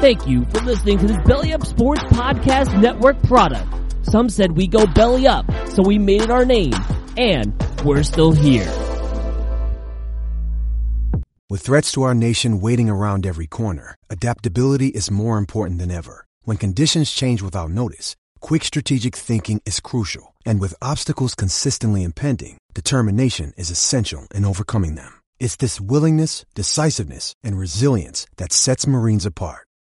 Thank you for listening to this Belly Up Sports Podcast Network product. Some said we go belly up, so we made it our name, and we're still here. With threats to our nation waiting around every corner, adaptability is more important than ever. When conditions change without notice, quick strategic thinking is crucial. And with obstacles consistently impending, determination is essential in overcoming them. It's this willingness, decisiveness, and resilience that sets Marines apart.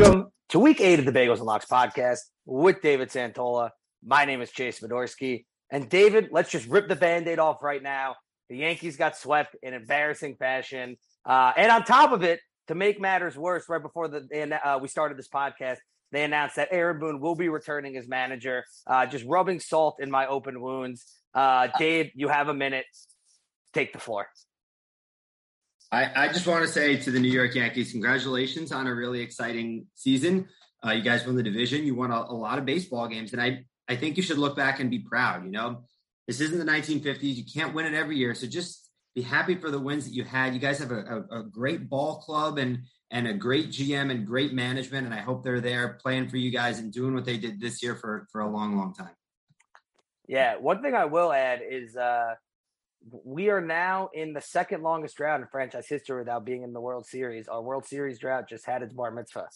Welcome to week eight of the Bagels and Locks podcast with David Santola. My name is Chase Fedorsky. And David, let's just rip the band aid off right now. The Yankees got swept in embarrassing fashion. Uh, and on top of it, to make matters worse, right before the uh, we started this podcast, they announced that Aaron Boone will be returning as manager. Uh, just rubbing salt in my open wounds. Uh, Dave, you have a minute. Take the floor. I, I, just want to say to the New York Yankees, congratulations on a really exciting season. Uh, you guys won the division. You won a, a, lot of baseball games, and I I think you should look back and be proud. You know, this isn't the 1950s. You can't win it every year, so just be happy for the wins that you had. You guys have a, a, a great ball club and and a great GM and great management, and I hope they're there playing for you guys and doing what they did this year for for a long, long time. Yeah, one thing I will add is. uh we are now in the second longest drought in franchise history without being in the World Series. Our World Series drought just had its bar mitzvah.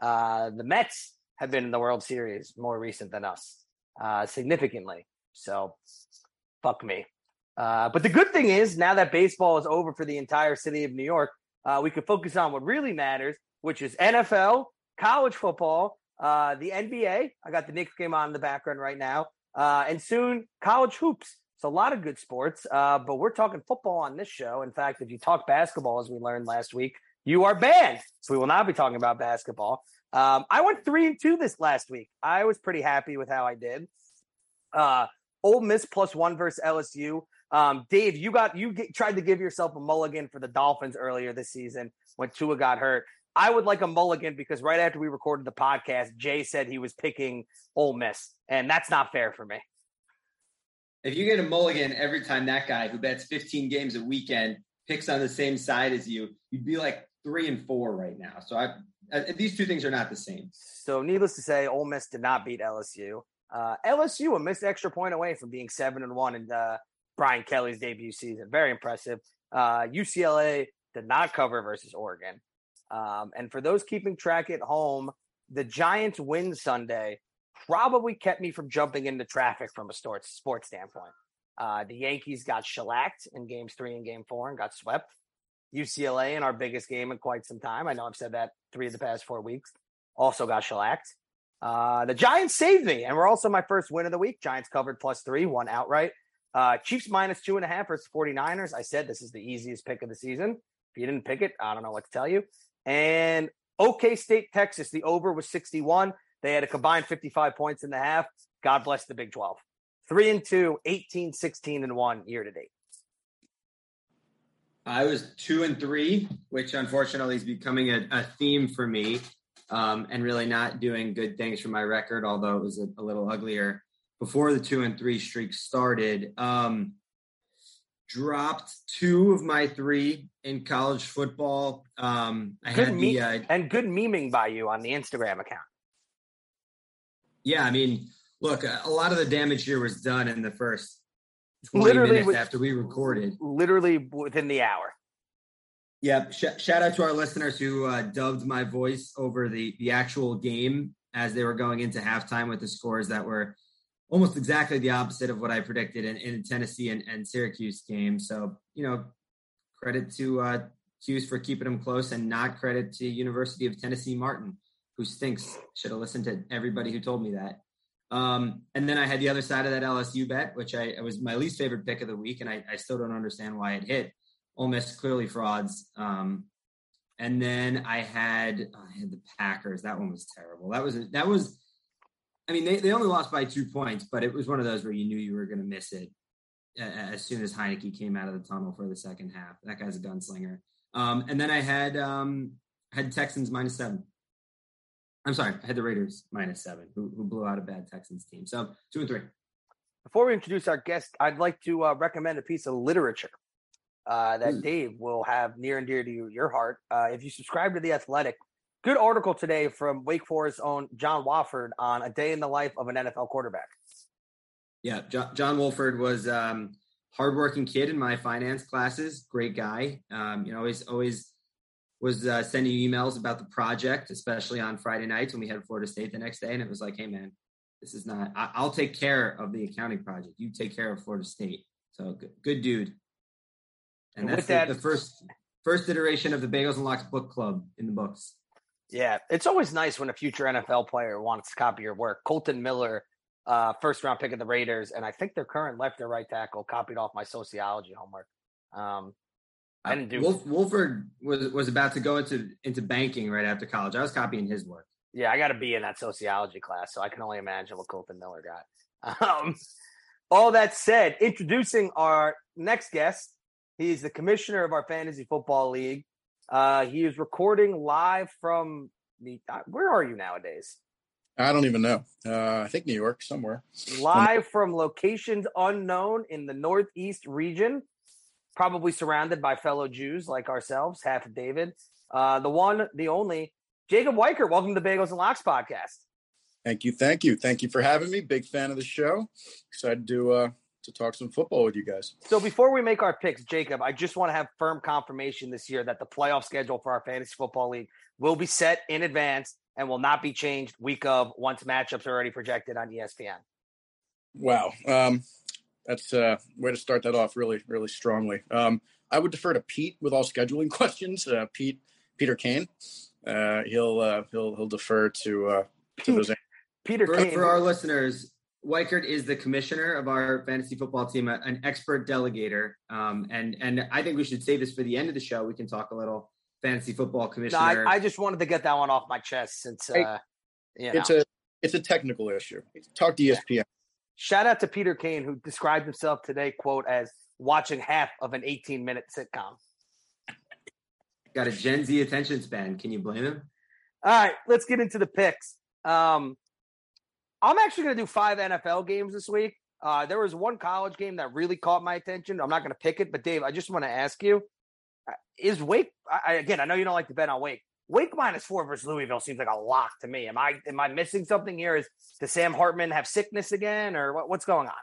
Uh, the Mets have been in the World Series more recent than us, uh, significantly. So, fuck me. Uh, but the good thing is, now that baseball is over for the entire city of New York, uh, we can focus on what really matters, which is NFL, college football, uh, the NBA. I got the Knicks game on in the background right now, uh, and soon college hoops. It's a lot of good sports, uh, but we're talking football on this show. In fact, if you talk basketball, as we learned last week, you are banned. So we will not be talking about basketball. Um, I went three and two this last week. I was pretty happy with how I did. Uh, Ole Miss plus one versus LSU. Um, Dave, you got you get, tried to give yourself a mulligan for the Dolphins earlier this season when Tua got hurt. I would like a mulligan because right after we recorded the podcast, Jay said he was picking Ole Miss, and that's not fair for me if you get a mulligan every time that guy who bets 15 games a weekend picks on the same side as you, you'd be like three and four right now. So I, I these two things are not the same. So needless to say, Ole Miss did not beat LSU. Uh, LSU a missed extra point away from being seven and one in uh, Brian Kelly's debut season. Very impressive. Uh, UCLA did not cover versus Oregon. Um, and for those keeping track at home, the Giants win Sunday probably kept me from jumping into traffic from a sports sports standpoint. Uh, the Yankees got shellacked in games three and game four and got swept. UCLA in our biggest game in quite some time. I know I've said that three of the past four weeks. Also got shellacked. Uh, the Giants saved me, and we're also my first win of the week. Giants covered plus three, one outright. Uh, Chiefs minus two and a half versus 49ers. I said this is the easiest pick of the season. If you didn't pick it, I don't know what to tell you. And OK State, Texas, the over was 61. They had a combined 55 points in the half. God bless the Big 12. 3 and 2, 18, 16 and 1 year to date. I was 2 and 3, which unfortunately is becoming a, a theme for me um, and really not doing good things for my record, although it was a, a little uglier before the 2 and 3 streak started. Um, dropped two of my three in college football. Um, I good had me- the uh, and good memeing by you on the Instagram account. Yeah, I mean, look, a lot of the damage here was done in the first 20 literally minutes with, after we recorded. Literally within the hour. Yeah, sh- shout out to our listeners who uh, dubbed my voice over the the actual game as they were going into halftime with the scores that were almost exactly the opposite of what I predicted in, in Tennessee and, and Syracuse game. So, you know, credit to uh, Cuse for keeping them close and not credit to University of Tennessee Martin who stinks. Should have listened to everybody who told me that. Um, and then I had the other side of that LSU bet, which I was my least favorite pick of the week, and I, I still don't understand why it hit. Ole Miss clearly frauds. Um, and then I had oh, I had the Packers. That one was terrible. That was that was. I mean, they, they only lost by two points, but it was one of those where you knew you were going to miss it as soon as Heinicke came out of the tunnel for the second half. That guy's a gunslinger. Um, and then I had um, had Texans minus seven. I'm sorry, I had the Raiders minus seven, who, who blew out a bad Texans team. So two and three. Before we introduce our guest, I'd like to uh, recommend a piece of literature uh, that mm. Dave will have near and dear to you, your heart. Uh, if you subscribe to The Athletic, good article today from Wake Forest's own John Wolford on a day in the life of an NFL quarterback. Yeah, John, John Wolford was um, hardworking kid in my finance classes. Great guy. Um, you know, always always was uh, sending emails about the project, especially on Friday nights when we had Florida State the next day, and it was like, hey man, this is not. I, will take care of the accounting project. You take care of Florida State. So good, good dude. And, that's the, that, the first first iteration of the Bagels and Locks book club in the books. Yeah, it's always nice when a future NFL player wants to copy your work. Kolton Miller, uh, first round pick of the Raiders, and I think their current left or right tackle copied off my sociology homework. Um, I didn't do. Wolf, Wolford was was about to go into into banking right after college. I was copying his work. Yeah, I got to be in that sociology class, so I can only imagine what Kolton Miller got. Um, all that said, introducing our next guest, He's the commissioner of our fantasy football league. Uh, he is recording live from the. Uh, where are you nowadays? I don't even know. Uh, I think New York somewhere. Live from locations unknown in the Northeast region, probably surrounded by fellow Jews like ourselves, half of David. Uh, the one, the only, Jacob Weichert. Welcome to the Bagels and Locks podcast. Thank you, thank you, thank you for having me. Big fan of the show. Excited to uh, to talk some football with you guys. So before we make our picks, Jacob, I just want to have firm confirmation this year that the playoff schedule for our fantasy football league will be set in advance and will not be changed week of once matchups are already projected on ESPN. Wow. Um, that's a uh, way to start that off really, really strongly. Um, I would defer to Pete with all scheduling questions. Uh, Pete, Peter Kane, uh, he'll uh, he'll he'll defer to uh, to those. Peter for, Kane. for our listeners, Weichert is the commissioner of our fantasy football team, an expert delegator. Um, and and I think we should save this for the end of the show. We can talk a little fantasy football commissioner. No, I, I, just wanted to get that one off my chest since uh, you know. it's a it's a technical issue. Talk to ESPN. Shout out to Peter Kane, who described himself today, quote, as watching half of an 18 minute sitcom. Got a Gen Z attention span. Can you blame him? All right, let's get into the picks. Um, I'm actually going to do five NFL games this week. Uh, there was one college game that really caught my attention. I'm not going to pick it, but Dave, I just want to ask you: uh, Is Wake I, again? I know you don't like to bet on Wake. Wake minus four versus Louisville seems like a lock to me. Am I am I missing something here? Is does Sam Hartman have sickness again, or what, what's going on?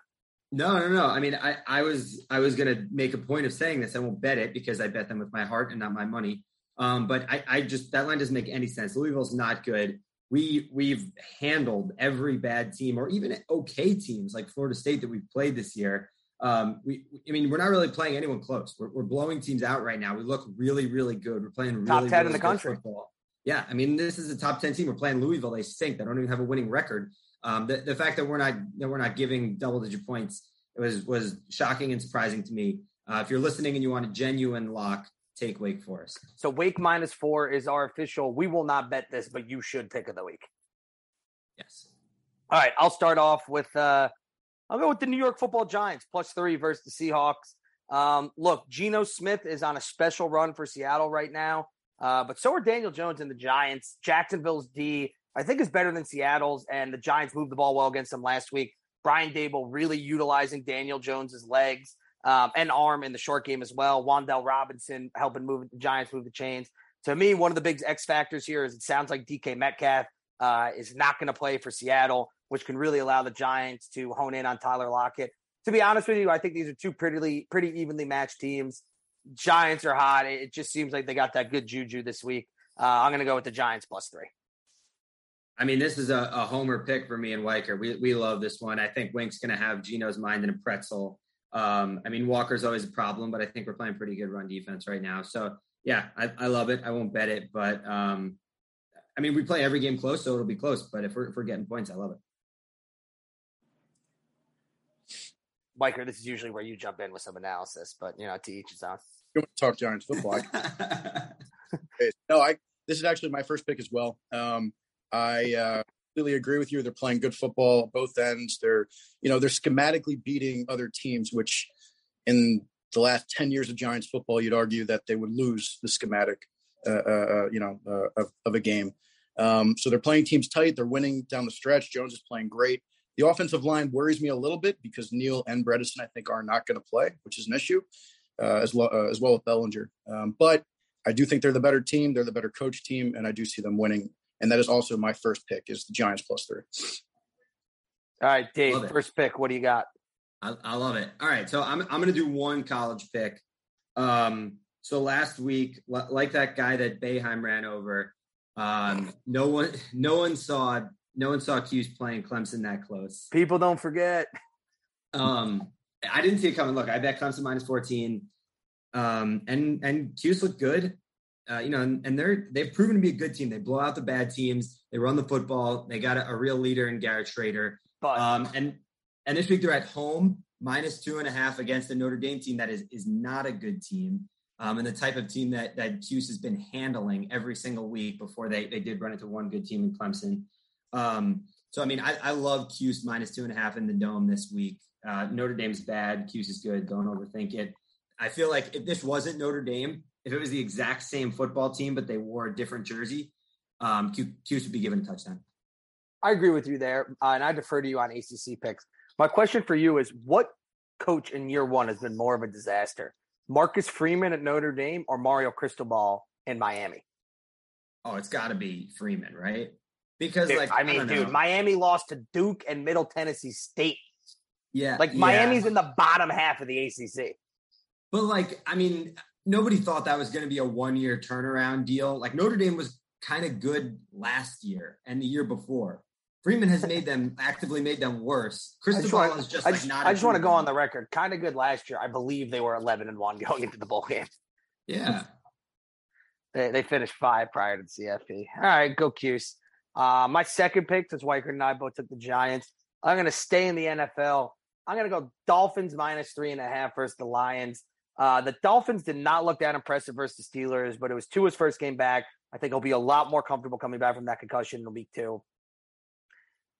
No, no, no. I mean, I, I was I was to make a point of saying this. I won't bet it because I bet them with my heart and not my money. Um, but I, I just that line doesn't make any sense. Louisville's not good we we've handled every bad team or even okay teams like Florida State that we've played this year. Um, we, I mean, we're not really playing anyone close. We're, we're blowing teams out right now. We look really, really good. We're playing really, top ten really in the country. Football. Yeah, I mean, this is a top ten team. We're playing Louisville. They stink. They don't even have a winning record. Um, the, the fact that we're not that we're not giving double digit points was was shocking and surprising to me. Uh, if you're listening and you want a genuine lock, take Wake Forest. So Wake minus four is our official. We will not bet this, but you should pick of the week. Yes. All right, I'll start off with uh I'll go with the New York Football Giants plus three versus the Seahawks. Um, look, Geno Smith is on a special run for Seattle right now, uh, but so are Daniel Jones and the Giants. Jacksonville's D, I think, is better than Seattle's, and the Giants moved the ball well against them last week. Brian Daboll really utilizing Daniel Jones's legs um, and arm in the short game as well. Wan'Dale Robinson helping move the Giants move the chains. To me, one of the big X factors here is it sounds like DK Metcalf uh, is not going to play for Seattle, which can really allow the Giants to hone in on Tyler Lockett. To be honest with you, I think these are two pretty pretty evenly matched teams. Giants are hot. It just seems like they got that good juju this week. Uh, I'm going to go with the Giants plus three. I mean, this is a, a homer pick for me and Weichert. We we love this one. I think Wink's going to have Geno's mind in a pretzel. Um, I mean, Walker's always a problem, but I think we're playing pretty good run defense right now. So yeah, I, I love it. I won't bet it, but um, I mean, we play every game close, so it'll be close. But if we're, if we're getting points, I love it. Weichert, this is usually where you jump in with some analysis, but you know, to each his own. You want to talk Giants football? No, I. This is actually my first pick as well. Um, I uh, completely agree with you. They're playing good football both ends. They're, you know, they're schematically beating other teams, which in the last 10 years of Giants football, you'd argue that they would lose the schematic, uh, uh, uh you know, uh, of, of, a game. Um, so they're playing teams tight. They're winning down the stretch. Jones is playing great. The offensive line worries me a little bit because Neal and Bredeson, I think, are not going to play, which is an issue, uh, as, well, uh, as well with Bellinger. Um, but I do think they're the better team. They're the better coach team, and I do see them winning. And that is also my first pick is the Giants plus three. All right, Dave, first pick. What do you got? I, I love it. All right, so I'm I'm going to do one college pick. Um, so last week, like that guy that Boeheim ran over, um, no one no one saw no one saw Cuse playing Clemson that close. People don't forget. Um, I didn't see it coming. Look, I bet Clemson minus 14. Um, and and Cuse looked good. Uh, you know, and, and, they're they've proven to be a good team. They blow out the bad teams. They run the football. They got a, a real leader in Garrett Shrader. But um, and and this week they're at home, minus two and a half against the Notre Dame team that is is not a good team. Um, and the type of team that that Cuse has been handling every single week before they they did run into one good team in Clemson. Um, so I mean, I, I love Cuse minus two and a half in the dome this week. Uh, Notre Dame's bad, Cuse is good. Don't overthink it. I feel like if this wasn't Notre Dame, if it was the exact same football team but they wore a different jersey, um, Cuse would be given a touchdown. I agree with you there, uh, and I defer to you on ACC picks. My question for you is what coach in year one has been more of a disaster? Marcus Freeman at Notre Dame or Mario Cristobal in Miami? Oh, it's got to be Freeman, right? Because, dude, like, I mean, I dude, know. Miami lost to Duke and Middle Tennessee State. Yeah. Like, Miami's in the bottom half of the ACC. But, like, I mean, nobody thought that was going to be a one year turnaround deal. Like, Notre Dame was kind of good last year and the year before. Freeman has made them actively made them worse. Cristobal is just I just, like not. I just want to go on the record. Kind of good last year. I believe they were eleven and one going into the bowl game. Yeah, they they finished five prior to the CFP. All right, go Cuse. Uh, my second pick, since Weichert and I both took the Giants, I'm going to stay in the NFL. I'm going to go Dolphins minus three and a half versus the Lions. Uh, the Dolphins did not look that impressive versus the Steelers, but it was Tua's first game back. I think he'll be a lot more comfortable coming back from that concussion in week two.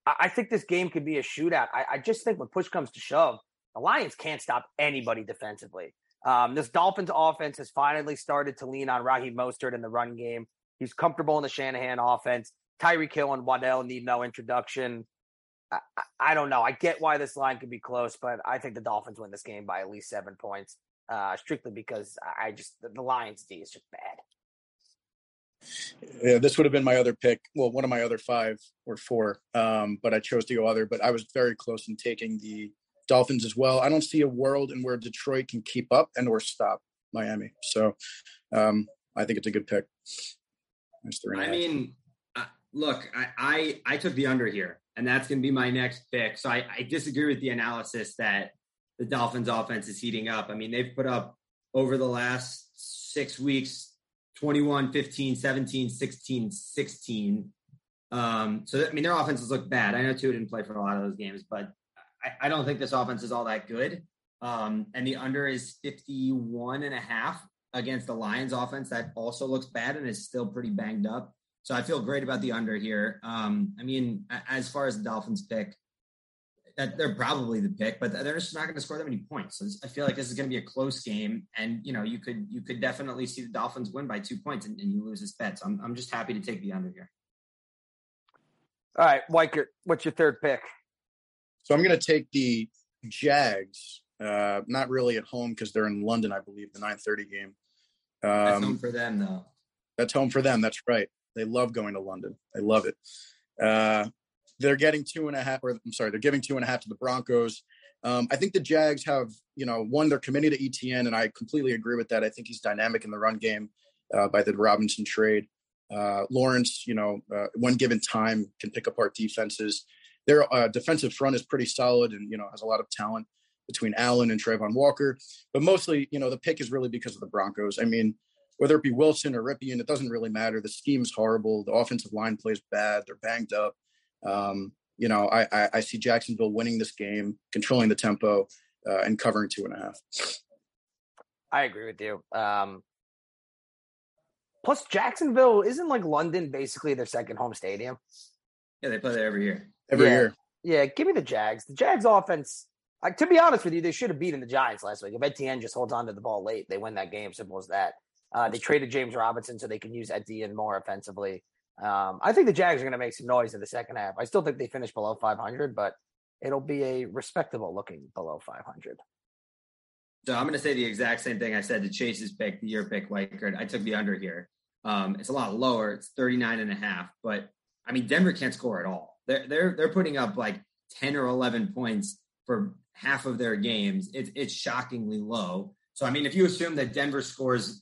I think this game could be a shootout. I, I, just think when push comes to shove, the Lions can't stop anybody defensively. Um, this Dolphins offense has finally started to lean on Raheem Mostert in the run game. He's comfortable in the Shanahan offense. Tyreek Hill and Waddle need no introduction. I, I, I, don't know. I get why this line could be close, but I think the Dolphins win this game by at least seven points, uh, strictly because I just the, the Lions D is just bad. Yeah, this would have been my other pick. Well, one of my other five or four, um, but I chose to go other. But I was very close in taking the Dolphins as well. I don't see a world in where Detroit can keep up and or stop Miami. So um, I think it's a good pick. I mean, look, I, I, I took the under here, and that's going to be my next pick. So I, I disagree with the analysis that the Dolphins offense is heating up. I mean, they've put up over the last six weeks 21, 15, 17, 16, 16. Um, so, I mean, their offenses look bad. I know Tua didn't play for a lot of those games, but I, I don't think this offense is all that good. Um, and the under is 51 and a half against the Lions offense that also looks bad and is still pretty banged up. So I feel great about the under here. Um, I mean, as far as the Dolphins pick, that they're probably the pick, but they're just not going to score that many points. So I feel like this is going to be a close game, and you know you could you could definitely see the Dolphins win by two points, and, and you lose this bet. So I'm I'm just happy to take the under here. All right, Weichert, what's your third pick? So I'm going to take the Jags. Uh, not really at home because they're in London, I believe, the 9:30 game. Um, that's home for them, though. That's home for them. That's right. They love going to London. They love it. Uh, they're getting two and a half, or I'm sorry, they're giving two and a half to the Broncos. Um, I think the Jags have, you know, one, they're committed to Etienne, and I completely agree with that. I think he's dynamic in the run game uh, by the Robinson trade. Uh, Lawrence, you know, uh, one given time can pick apart defenses. Their uh, defensive front is pretty solid and, you know, has a lot of talent between Allen and Travon Walker. But mostly, you know, the pick is really because of the Broncos. I mean, whether it be Wilson or Rypien, it doesn't really matter. The scheme's horrible. The offensive line plays bad. They're banged up. Um, you know, I, I, I, see Jacksonville winning this game, controlling the tempo, uh, and covering two and a half. I agree with you. Um, Plus, Jacksonville isn't like London basically their second home stadium. Yeah, they play there every year. Every Yeah. year. Yeah, give me the Jags. The Jags offense. Like, to be honest with you, they should have beaten the Giants last week. If Etienne just holds on to the ball late, they win that game. Simple as that. Uh, they traded James Robinson so they can use Etienne more offensively. Um, I think the Jags are going to make some noise in the second half. I still think they finish below 500, but it'll be a respectable looking below 500. So I'm going to say the exact same thing I said to Chase's pick, the your pick, Weichert. I took the under here. Um, it's a lot lower. It's 39 and a half, but I mean, Denver can't score at all. They're, they're, they're putting up like 10 or 11 points for half of their games. It's, it's shockingly low. So, I mean, if you assume that Denver scores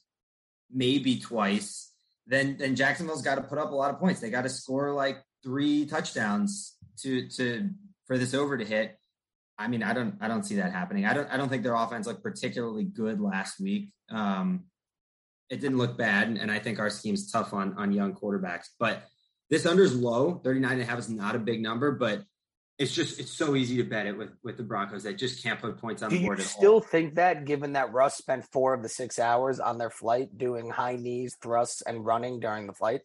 maybe twice, then, then Jacksonville's got to put up a lot of points. They got to score like three touchdowns to, to, for this over to hit. I mean, I don't, I don't see that happening. I don't, I don't think their offense looked particularly good last week. Um, it didn't look bad, and I think our scheme's tough on on young quarterbacks. But this under's low, 39 and a half is not a big number, but it's just it's so easy to bet it with with the Broncos. They just can't put points on Do the you board at still all. think that, given that Russ spent four of the six hours on their flight doing high knees, thrusts, and running during the flight?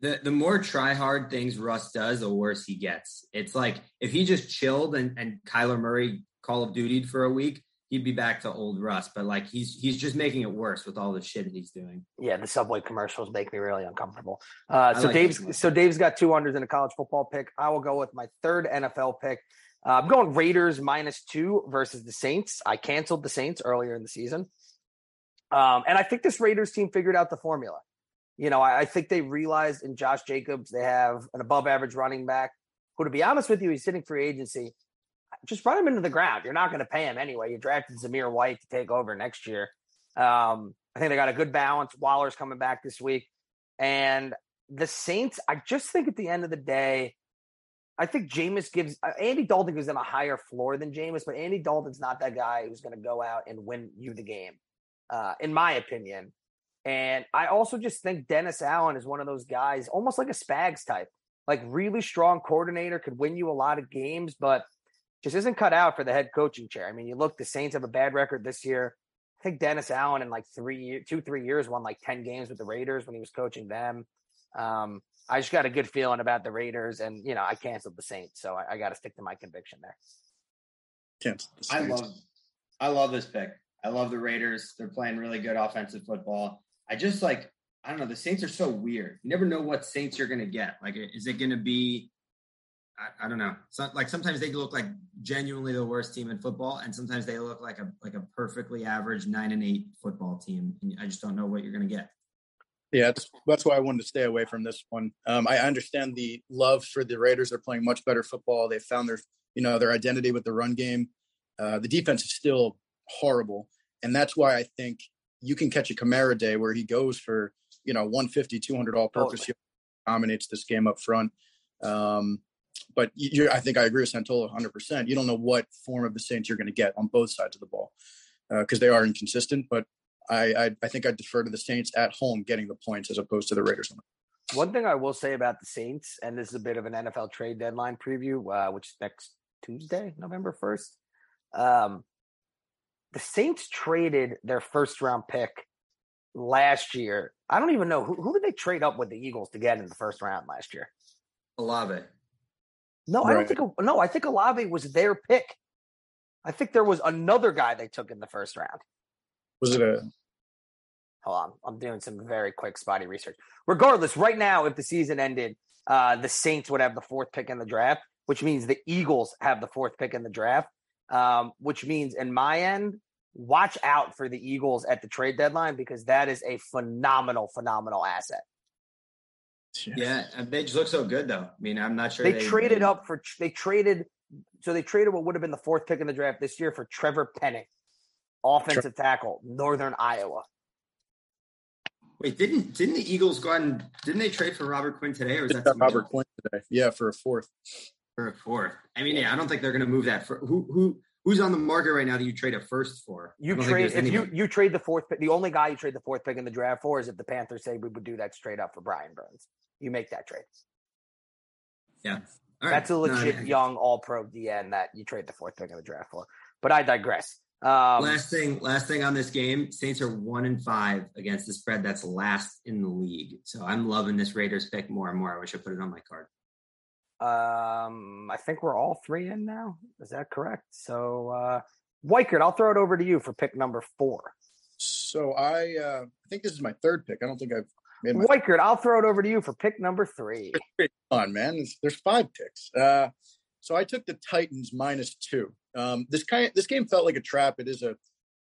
The the more try hard things Russ does, the worse he gets. It's like if he just chilled and and Kyler Murray Call of Duty for a week, he'd be back to old Russ. But like he's he's just making it worse with all the shit that he's doing. Yeah, the subway commercials make me really uncomfortable. Uh, so like Dave's so Dave's got two unders in a college football pick. I will go with my third NFL pick. Uh, I'm going Raiders minus two versus the Saints. I canceled the Saints earlier in the season, um, and I think this Raiders team figured out the formula. You know, I, I think they realized in Josh Jacobs they have an above-average running back. Who, to be honest with you, he's sitting free agency. Just run him into the ground. You're not going to pay him anyway. You drafted Zamir White to take over next year. Um, I think they got a good balance. Waller's coming back this week. And the Saints, I just think at the end of the day, I think Jameis gives uh, Andy Dalton gives them a higher floor than Jameis, but Andy Dalton's not that guy who's going to go out and win you the game, uh, in my opinion. And I also just think Dennis Allen is one of those guys, almost like a Spags type, like really strong coordinator, could win you a lot of games, but just isn't cut out for the head coaching chair. I mean, you look, the Saints have a bad record this year. I think Dennis Allen in like three, year- two, three years won like 10 games with the Raiders when he was coaching them. Um, I just got a good feeling about the Raiders and, you know, I canceled the Saints. So I, I got to stick to my conviction there. Can't. I love I love this pick. I love the Raiders. They're playing really good offensive football. I just like I don't know. The Saints are so weird. You never know what Saints you're going to get. Like, is it going to be? I, I don't know. So, like sometimes they look like genuinely the worst team in football, and sometimes they look like a like a perfectly average nine and eight football team. And I just don't know what you're going to get. Yeah, that's, that's why I wanted to stay away from this one. Um, I understand the love for the Raiders. They're playing much better football. They found their, you know, their identity with the run game. Uh, the defense is still horrible, and that's why I think you can catch a Kamara day where he goes for, you know, 150, 200 all-purpose, Totally. dominates this game up front. Um, but you I think I agree with Santola 100%. You don't know what form of the Saints you're going to get on both sides of the ball because they are inconsistent. But I, I I think I defer to the Saints at home getting the points as opposed to the Raiders. One thing I will say about the Saints, and this is a bit of an NFL trade deadline preview, uh, which is next Tuesday, November 1st. Um, the Saints traded their first round pick last year. I don't even know who, who did they trade up with the Eagles to get in the first round last year. Olave. No, I don't Right. think. No, I think Olave was their pick. I think there was another guy they took in the first round. Was it a Hold on, I'm doing some very quick spotty research. Regardless, right now, if the season ended, uh, the Saints would have the fourth pick in the draft, which means the Eagles have the fourth pick in the draft. Um, which means, in my end, watch out for the Eagles at the trade deadline because that is a phenomenal, phenomenal asset. Yeah, and they just look so good though. I mean, I'm not sure They traded up for they traded so they traded what would have been the fourth pick in the draft this year for Trevor Penning, offensive tackle, Northern Iowa. Wait, didn't didn't the Eagles go out and didn't they trade for Robert Quinn today, or is that Robert else? Quinn today? Yeah, for a fourth. for a fourth? I mean, yeah, I don't think they're going to move that. For who who who's on the market right now that you trade a first for? You trade if you you trade the fourth pick. The only guy you trade the fourth pick in the draft for is if the Panthers say we would do that straight up for Brian Burns. You make that trade. yeah. Right. That's a No, legit I- young All Pro DN that you trade the fourth pick in the draft for. But I digress. Um, last thing, last thing on this game: Saints are one and five against the spread. That's last in the league. So I'm loving this Raiders pick more and more. I wish I put it on my card. Um, I think we're all three in now. Is that correct? So, uh, Weichert, I'll throw it over to you for pick number four. So I, uh, I think this is my third pick. I don't think I've made my Weichert, I'll throw it over to you for pick number three. Come on, man. There's, there's five picks. Uh, so I took the Titans minus two. Um, this kind, this game felt like a trap. It is a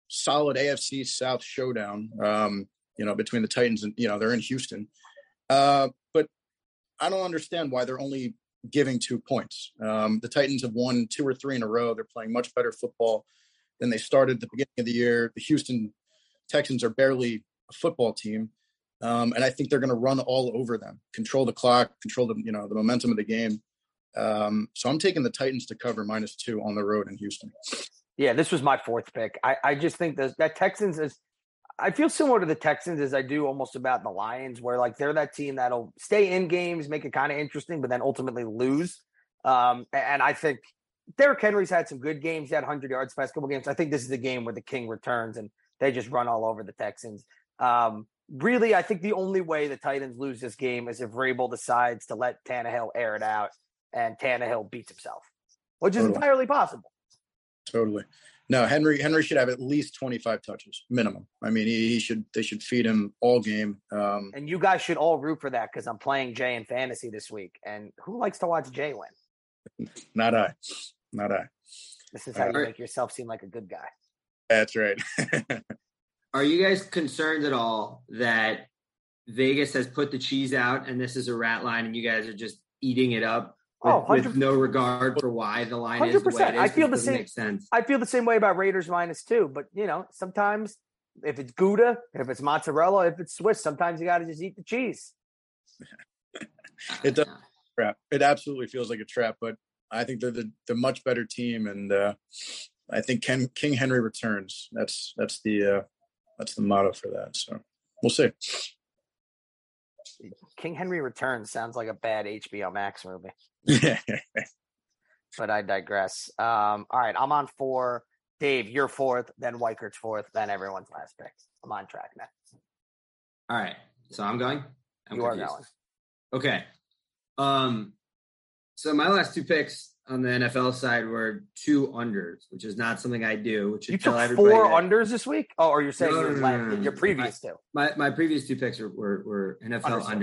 solid AFC South showdown. Um, you know, between the Titans and you know they're in Houston. Uh, but I don't understand why they're only giving two points. Um, the Titans have won two or three in a row. They're playing much better football than they started at the beginning of the year. The Houston Texans are barely a football team. Um, and I think they're going to run all over them, control the clock, control the you know the momentum of the game. Um, so I'm taking the Titans to cover minus two on the road in Houston. Yeah, this was my fourth pick. I, I just think that that Texans is. I feel similar to the Texans as I do almost about the Lions, where like they're that team that'll stay in games, make it kind of interesting, but then ultimately lose. Um, and I think Derrick Henry's had some good games. He had 100 yards past couple games. I think this is the game where the King returns and they just run all over the Texans. Um, really, I think the only way the Titans lose this game is if Vrabel decides to let Tannehill air it out and Tannehill beats himself, which is Totally. entirely possible. Totally. No, Henry Henry should have at least 25 touches minimum. I mean, he, he should they should feed him all game. Um, And you guys should all root for that because I'm playing Jay in fantasy this week. And who likes to watch Jay win? not I, not I. This is how you Alright. make yourself seem like a good guy. That's right. Are you guys concerned at all that Vegas has put the cheese out and this is a rat line and you guys are just eating it up with, Oh, with 100 no regard for why the line is the way 100%. it is? I feel the doesn't same- sense. I feel the same way about Raiders minus two, but you know, sometimes if it's Gouda, if it's mozzarella, if it's Swiss, sometimes you got to just eat the cheese. It does. trap. It absolutely feels like a trap, but I think they're the, the much better team, and uh, I think Ken, King Henry returns. That's that's the uh, that's the motto for that. So we'll see. King Henry Returns sounds like a bad HBO Max movie, but I digress. Um, all right, I'm on four. Dave, you're fourth, then Weichert's fourth, then everyone's last pick. I'm on track now. All right. So I'm going. I'm you are going. Okay. Um, so my last two picks on the NFL side were two unders, which is not something I do. Which You took four that unders this week? Oh, or you're saying No, your, no, no, your previous two? my my previous two picks were were, were NFL Understood.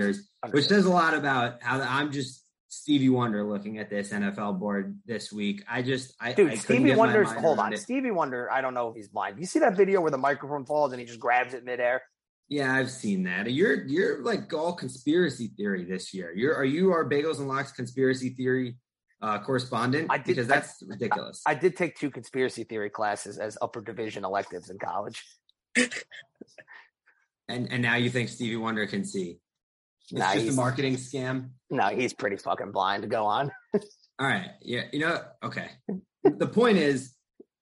unders, which says a lot about how I'm just Stevie Wonder looking at this NFL board this week. I just I Dude, I Stevie my Wonder's hold on. it. Stevie Wonder, I don't know if he's blind. You see that video where the microphone falls and he just grabs it midair? Yeah, I've seen that. You're you're like all conspiracy theory this year. You're are you our Bagels and Locks conspiracy theory uh, correspondent? I did- because I- that's ridiculous. I did take two conspiracy theory classes as upper division electives in college. and and now you think Stevie Wonder can see? It's Nah, just a marketing scam. No, he's pretty fucking blind to go on. All right. Yeah. You know, okay. the point is,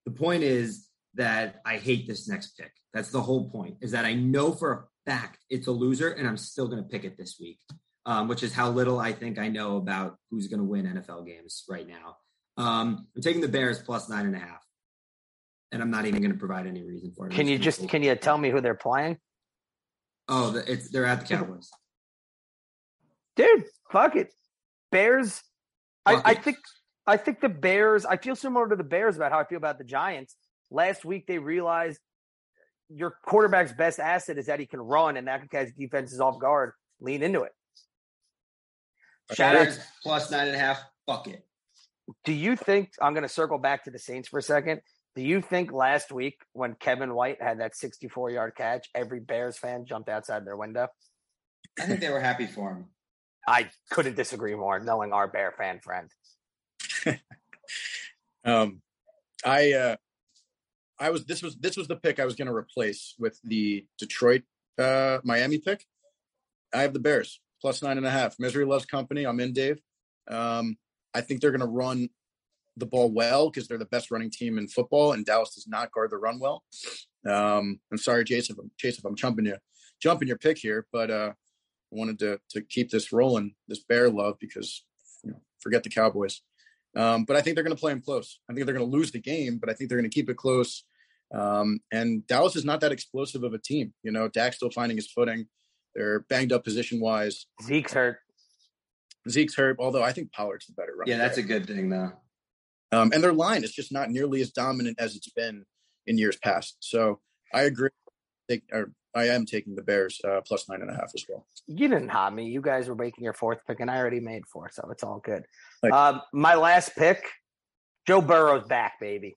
the point is that I hate this next pick. That's the whole point is that I know for a fact it's a loser and I'm still going to pick it this week, um, which is how little I think I know about who's going to win NFL games right now. Um, I'm taking the Bears plus nine and a half. And I'm not even going to provide any reason for it. Can you just can you tell me who they're playing? Oh, the, it's they're at the Cowboys. Dude, fuck it. Bears. I, Fuck I it. think I think the Bears, I feel similar to the Bears about how I feel about the Giants. Last week they realized your quarterback's best asset is that he can run and that can catch defenses off guard. Lean into it. Shout out plus nine and a half. Fuck it. Do you think I'm going to circle back to the Saints for a second? Do you think last week when Kevin White had that 64 yard catch, every Bears fan jumped outside their window? I think they were happy for him. I couldn't disagree more, knowing our Bear fan friend. Um, I uh, I was this was this was the pick I was going to replace with the Detroit uh, Miami pick. I have the Bears plus nine and a half. Misery loves company. I'm in, Dave. Um, I think they're going to run the ball well because they're the best running team in football, and Dallas does not guard the run well. Um, I'm sorry, Jason. If I'm, Chase, if I'm jumping you, jumping your pick here, but uh, I wanted to to keep this rolling, this Bear love, because you know, forget the Cowboys. Um, but I think they're going to play them close. I think they're going to lose the game, but I think they're going to keep it close. Um, and Dallas is not that explosive of a team. You know, Dak's still finding his footing. They're banged up position wise. Zeke's hurt. Zeke's hurt, although I think Pollard's the better runner. Yeah, that's a good thing though. Um, and their line is just not nearly as dominant as it's been in years past. So I agree. They, or I am taking the Bears uh, plus nine and a half as well. You didn't hot me. You guys were making your fourth pick, and I already made four, so it's all good. Like- um, my last pick, Joe Burrow's back, baby.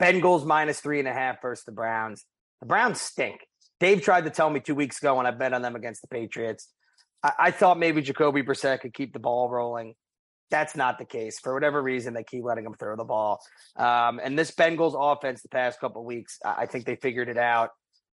Bengals minus three and a half versus the Browns. The Browns stink. Dave tried to tell me two weeks ago when I bet on them against the Patriots. I, I thought maybe Jacoby Brissett could keep the ball rolling. That's not the case. For whatever reason, they keep letting him throw the ball. Um, and this Bengals offense, the past couple weeks, I, I think they figured it out.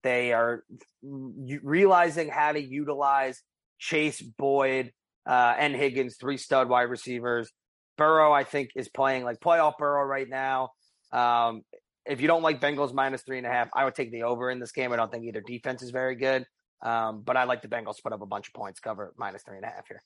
They are realizing how to utilize Chase, Boyd, uh, and Higgins, three stud wide receivers. Burrow, I think, is playing like playoff Burrow right now. Um, if you don't like Bengals minus three and a half, I would take the over in this game. I don't think either defense is very good, um, but I like the Bengals put up a bunch of points, cover minus three and a half here.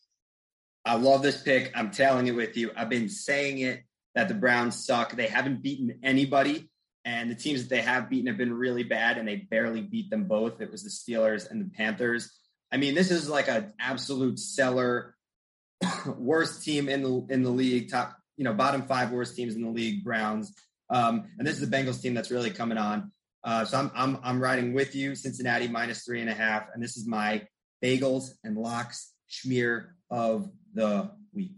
I love this pick. I'm telling it with you. I've been saying it that the Browns suck. They haven't beaten anybody, and the teams that they have beaten have been really bad, and they barely beat them both. It was the Steelers and the Panthers. I mean, this is like an absolute seller, worst team in the in the league, top you know bottom five worst teams in the league. Browns, um, and this is the Bengals team that's really coming on. Uh, so I'm I'm I'm riding with you, Cincinnati minus three and a half, and this is my bagels and locks schmear of the week.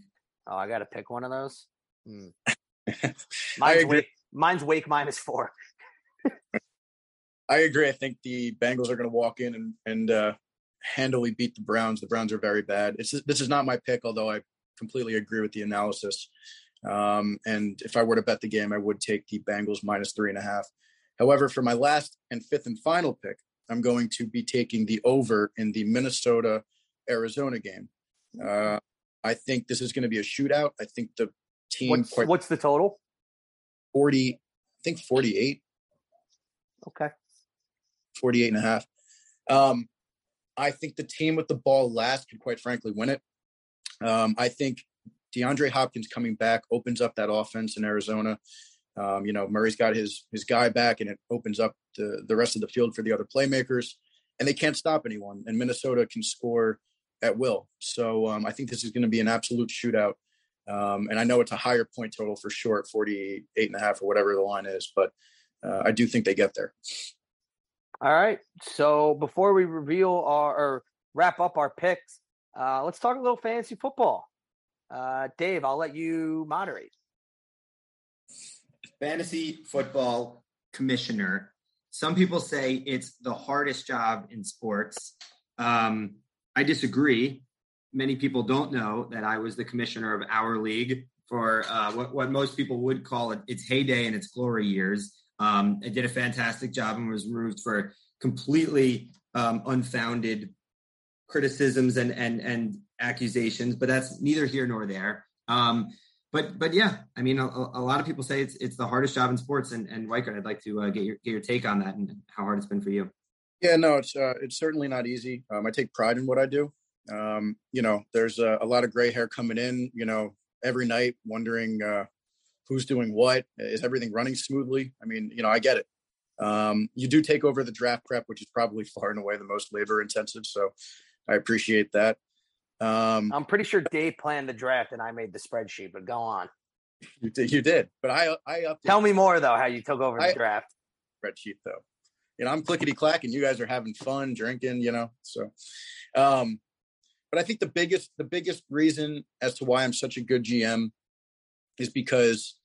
Oh, I got to pick one of those. Hmm. Mine's wake, mine's wake minus four. I agree. I think the Bengals are going to walk in and and uh, handily beat the Browns. The Browns are very bad. It's this is not my pick, although I completely agree with the analysis. Um, and if I were to bet the game, I would take the Bengals minus three and a half. However, for my last and fifth and final pick, I'm going to be taking the over in the Minnesota Arizona game. Uh, I think this is going to be a shootout. I think the team What's, quite what's the total? 40, I think 48. Okay. 48 and a half. Um, I think the team with the ball last could quite frankly win it. Um, I think DeAndre Hopkins coming back opens up that offense in Arizona. Um, you know, Murray's got his his guy back, and it opens up the the rest of the field for the other playmakers, and they can't stop anyone. And Minnesota can score at will. So um, I think this is going to be an absolute shootout. Um, and I know it's a higher point total for sure, 48 and a half or whatever the line is, but uh, I do think they get there. All right. So before we reveal our or wrap up our picks, uh, let's talk a little fantasy football. Uh, Dave, I'll let you moderate. fantasy football commissioner. Some people say it's the hardest job in sports. Um, I disagree. Many people don't know that I was the commissioner of our league for uh, what, what most people would call it its heyday and its glory years. Um, I did a fantastic job and was removed for completely um, unfounded criticisms and, and, and accusations, but that's neither here nor there. Um, but but yeah, I mean, a, a, lot of people say it's it's the hardest job in sports, and and Weichert, I'd like to uh, get your get your take on that and how hard it's been for you. Yeah, no, it's uh, it's certainly not easy. Um, I take pride in what I do. Um, you know, there's a, a, lot of gray hair coming in. You know, every night wondering uh, who's doing what. Is everything running smoothly? I mean, you know, I get it. Um, you do take over the draft prep, which is probably far and away the most labor intensive. So I appreciate that. Um, I'm pretty sure Dave planned the draft and I made the spreadsheet, but go on. You did, you did, but I I updated Tell me more though, how you took over the I- draft. spreadsheet though. You know, I'm clickety clacking. You guys are having fun, drinking. You know, so. Um, but I think the biggest the biggest reason as to why I'm such a good GM is because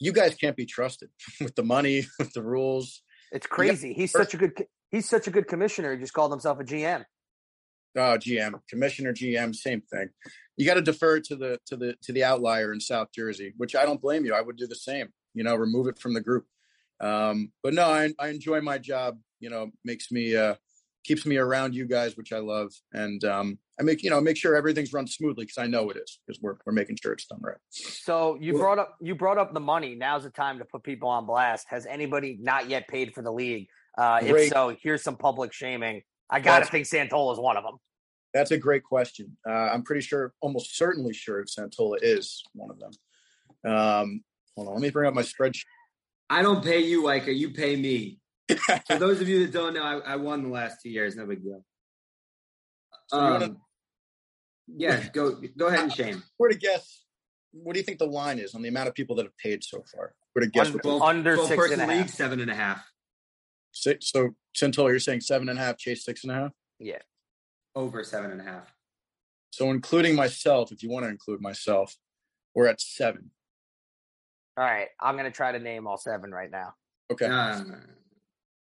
you guys can't be trusted with the money, with the rules. It's crazy. He's such a good he's such a good commissioner. He just called himself a GM. Oh, GM, commissioner, GM, same thing. You got to defer to the to the to the outlier in South Jersey, which I don't blame you. I would do the same. You know, remove it from the group. Um, but no, I, I enjoy my job. You know, makes me uh, keeps me around you guys, which I love, and um, I make you know make sure everything's run smoothly because I know it is because we're we're making sure it's done right. So you brought up you brought up the money. Now's the time to put people on blast. Has anybody not yet paid for the league? Uh, if Great. so, here's some public shaming. I gotta think Santola is one of them. That's a great question. Uh, I'm pretty sure, almost certainly sure, if Santola is one of them. Um, hold on, let me bring up my spreadsheet. I don't pay you, Weichert. You pay me. For those of you that don't know, I, I won the last two years. No big deal. So wanna- Um, yeah, go go ahead and shame. Where to guess? What do you think the line is on the amount of people that have paid so far? Where to guess? Under- what- Twelve, Under 12 six person and a league, seven and a half. Six, so Centola, you're saying seven and a half, Chase six and a half. Yeah. Over seven and a half. So including myself, if you want to include myself, we're at seven. All right. I'm gonna try to name all seven right now. Okay. Um,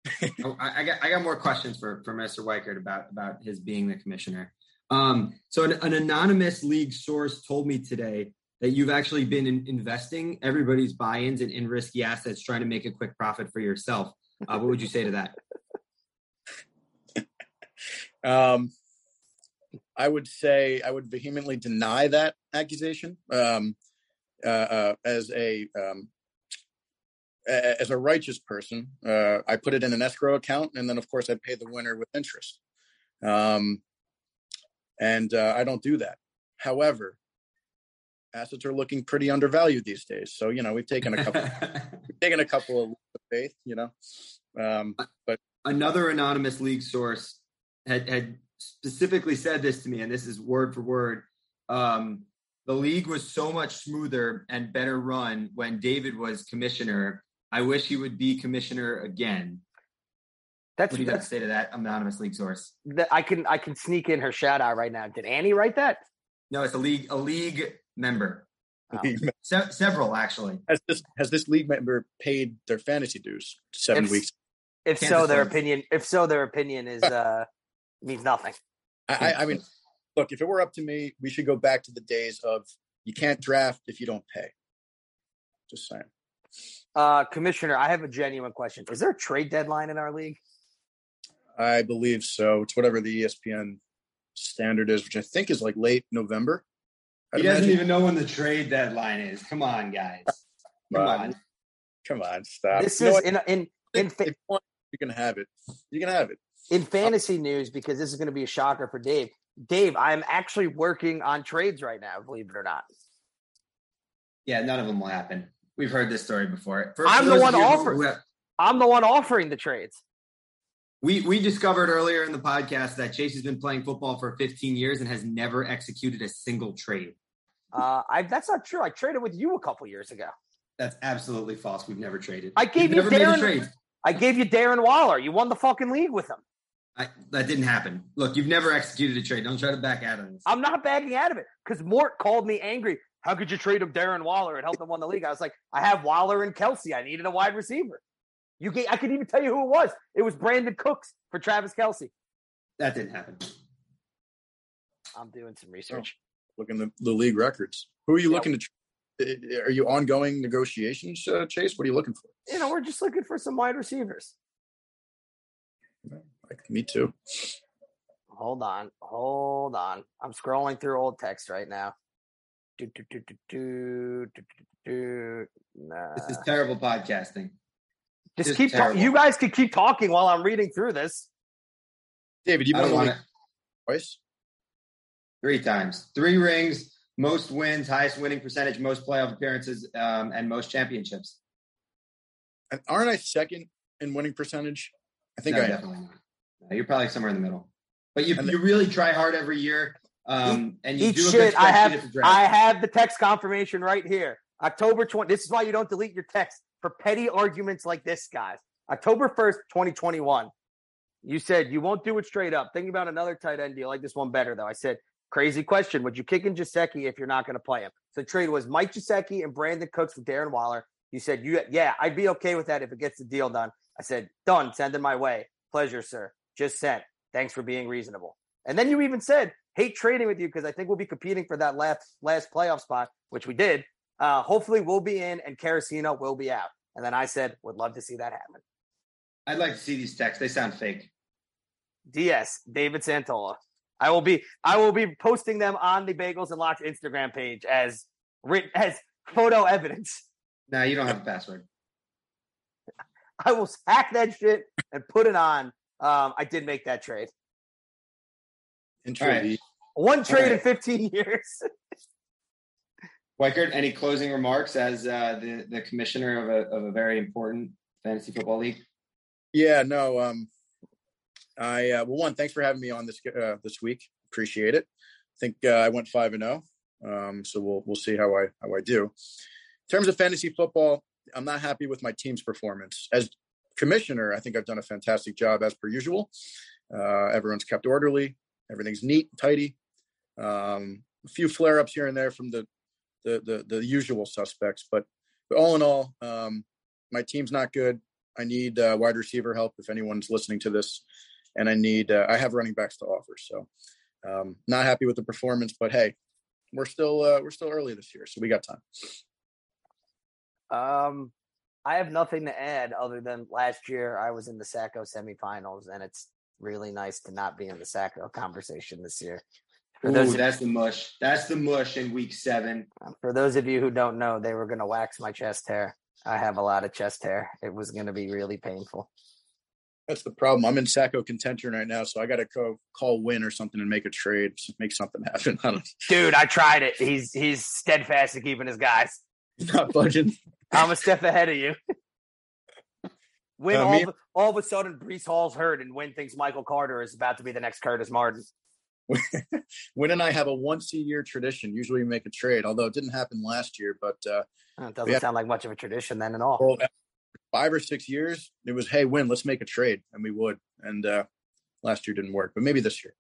oh, I, I got I got more questions for for Mr. Weichert about about his being the commissioner. Um, so an, an anonymous league source told me today that you've actually been in, investing everybody's buy-ins in, in risky assets, trying to make a quick profit for yourself. Uh, what would you say to that? Um, I would say I would vehemently deny that accusation. Um, uh, uh, as a um, as a righteous person, uh, I put it in an escrow account, and then of course I pay the winner with interest. Um, and uh, I don't do that. However, assets are looking pretty undervalued these days. So you know we've taken a couple we've a couple of leaps of faith. You know, um, but Another anonymous league source had had specifically said this to me, and this is word for word. Um, the league was so much smoother and better run when David was commissioner. I wish he would be commissioner again. That's, What do you have to say to that anonymous league source? that I can I can sneak in her shout out right now. Did Annie write that? No, it's a league a league member. Oh. Se- several actually. has this has this league member paid their fantasy dues seven If- weeks? If Can't so, their disclose. opinion. If so, their opinion is uh means nothing. I, I, I mean, look, if it were up to me, we should go back to the days of you can't draft if you don't pay. Just saying. Uh, Commissioner, I have a genuine question. Is there a trade deadline in our league? I believe so. It's whatever the ESPN standard is, which I think is like late November. I'd He doesn't imagine. even know when the trade deadline is. Come on, guys. Come Right. on. Come on, stop. this You is in in in fa- you want, you can have it. You can have it. in fantasy news because this is going to be a shocker for Dave. Dave, I'm actually working on trades right now. Believe it or not. Yeah, none of them will happen. We've heard this story before. For- I'm for the one of you who- offer- who have- I'm the one offering the trades. We we discovered earlier in the podcast that Chase has been playing football for 15 years and has never executed a single trade. Uh, I that's not true. I traded with you a couple years ago. That's absolutely false. We've never traded. I gave We've you never made a Darren- trade. I gave you Darren Waller. You won the fucking league with him. I, that didn't happen. Look, you've never executed a trade. Don't try to back out of this. I'm not backing out of it because Mort called me angry. How could you trade him Darren Waller and help him win the league? I was like, I have Waller and Kelce. I needed a wide receiver. You gave, I could even tell you who it was. It was Brandin Cooks for Travis Kelce. That didn't happen. I'm doing some research. Looking the, the league records. Who are you Yeah. looking to? Are you ongoing negotiations, uh, Chase? What are you looking for? You know, we're just looking for some wide receivers. Like me too. Hold on, hold on. I'm scrolling through old text right now. Do, do, do, do, do, do, do, do. Nah. This is terrible podcasting. Just just keep. Ta- you guys can keep talking while I'm reading through this. David, you've I don't want league it. twice. Three times, three rings, most wins, highest winning percentage, most playoff appearances, um, and most championships. And Aren't I second in winning percentage? I think no, I am. definitely not. No, you're probably somewhere in the middle. But you, And you really try hard every year, um, and you Eat do a shit. good I have. at the draft. I have the text confirmation right here. October 20. This is why you don't delete your text for petty arguments like this, guys. October 1st, 2021. You said you won't do it straight up. Thinking about another tight end deal. Like this one better though. I said, crazy question. Would you kick in Gesicki if you're not going to play him? So the trade was Mike Gesicki and Brandin Cooks for Darren Waller. You said, you yeah, I'd be okay with that if it gets the deal done. I said, done. Send it my way. Pleasure, sir. Just sent. Thanks for being reasonable. And then you even said, hate trading with you because I think we'll be competing for that last last playoff spot, which we did. Uh, hopefully we'll be in and Carasino will be out. And then I said, would love to see that happen. I'd like to see these texts. They sound fake. DS David Santola. I will be I will be posting them on the Bagels and Locks Instagram page as written as photo evidence. No, you don't have a password. I will hack that shit and put it on. Um, I did make that trade. Intro All right. One trade in 15 years. Weichert, any closing remarks as uh, the the commissioner of a of a very important fantasy football league? Yeah, no. Um, I uh, well, one, thanks for having me on this uh, this week. Appreciate it. I think uh, I went five and zero, oh, um, so we'll we'll see how I how I do. In terms of fantasy football, I'm not happy with my team's performance as commissioner. I think I've done a fantastic job as per usual. Uh, everyone's kept orderly. Everything's neat, tidy. Um, a few flare ups here and there from the the the, the usual suspects, but, but all in all, um, my team's not good. I need uh, wide receiver help if anyone's listening to this, and I need uh, I have running backs to offer. So, um, not happy with the performance, but hey, we're still uh, we're still early this year, so we got time. Um, I have nothing to add other than last year I was in the Sacko semifinals, and it's really nice to not be in the Sacko conversation this year. For Ooh, that's the mush. That's the mush in week seven. For those of you who don't know, they were going to wax my chest hair. I have a lot of chest hair. It was going to be really painful. That's the problem. I'm in Sacko contention right now, so I got to go call Wynn or something and make a trade, make something happen. I Dude, I tried it. He's he's steadfast in keeping his guys. Not budging. I'm a step ahead of you. When uh, all, of, all of a sudden Breece Hall's hurt, and when thinks Michael Carter is about to be the next Curtis Martin. Wynn and I have a once a year tradition. Usually we make a trade, although it didn't happen last year. But uh, it doesn't have, sound like much of a tradition then at all. Well, five or six years, it was, hey, Wynn, let's make a trade, and we would. And uh, last year didn't work, but maybe this year.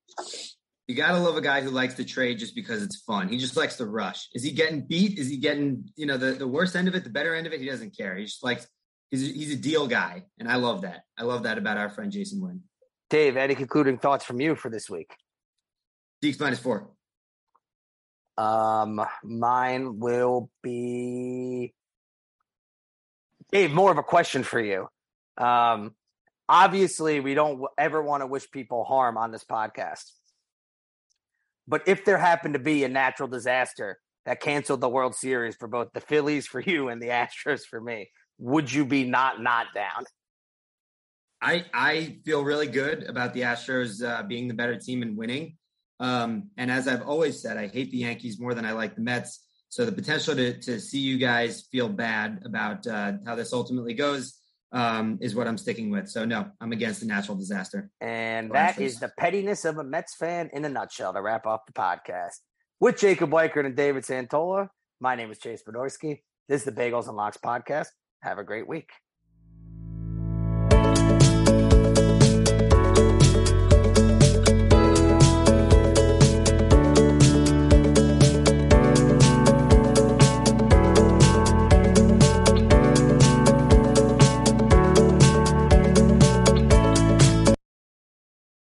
You gotta love a guy who likes to trade just because it's fun. He just likes to rush. Is he getting beat? Is he getting you know the, the worst end of it, the better end of it? He doesn't care. He just likes he's a, he's a deal guy, and I love that. I love that about our friend Jason Wynn. Dave, any concluding thoughts from you for this week? Deeks minus four. Um, mine will be Dave. More of a question for you. Um, obviously, we don't ever want to wish people harm on this podcast. But if there happened to be a natural disaster that canceled the World Series for both the Phillies for you and the Astros for me, would you be not not down? I I feel really good about the Astros uh, being the better team and winning. Um, and as I've always said, I hate the Yankees more than I like the Mets. So the potential to to see you guys feel bad about uh, how this ultimately goes um, is what I'm sticking with. So no, I'm against the natural disaster. And that is the pettiness of a Mets fan in a nutshell. To wrap up the podcast with Jacob Weichert and David Santola. My name is Chase Bedorski. This is the Bagels and Locks podcast. Have a great week.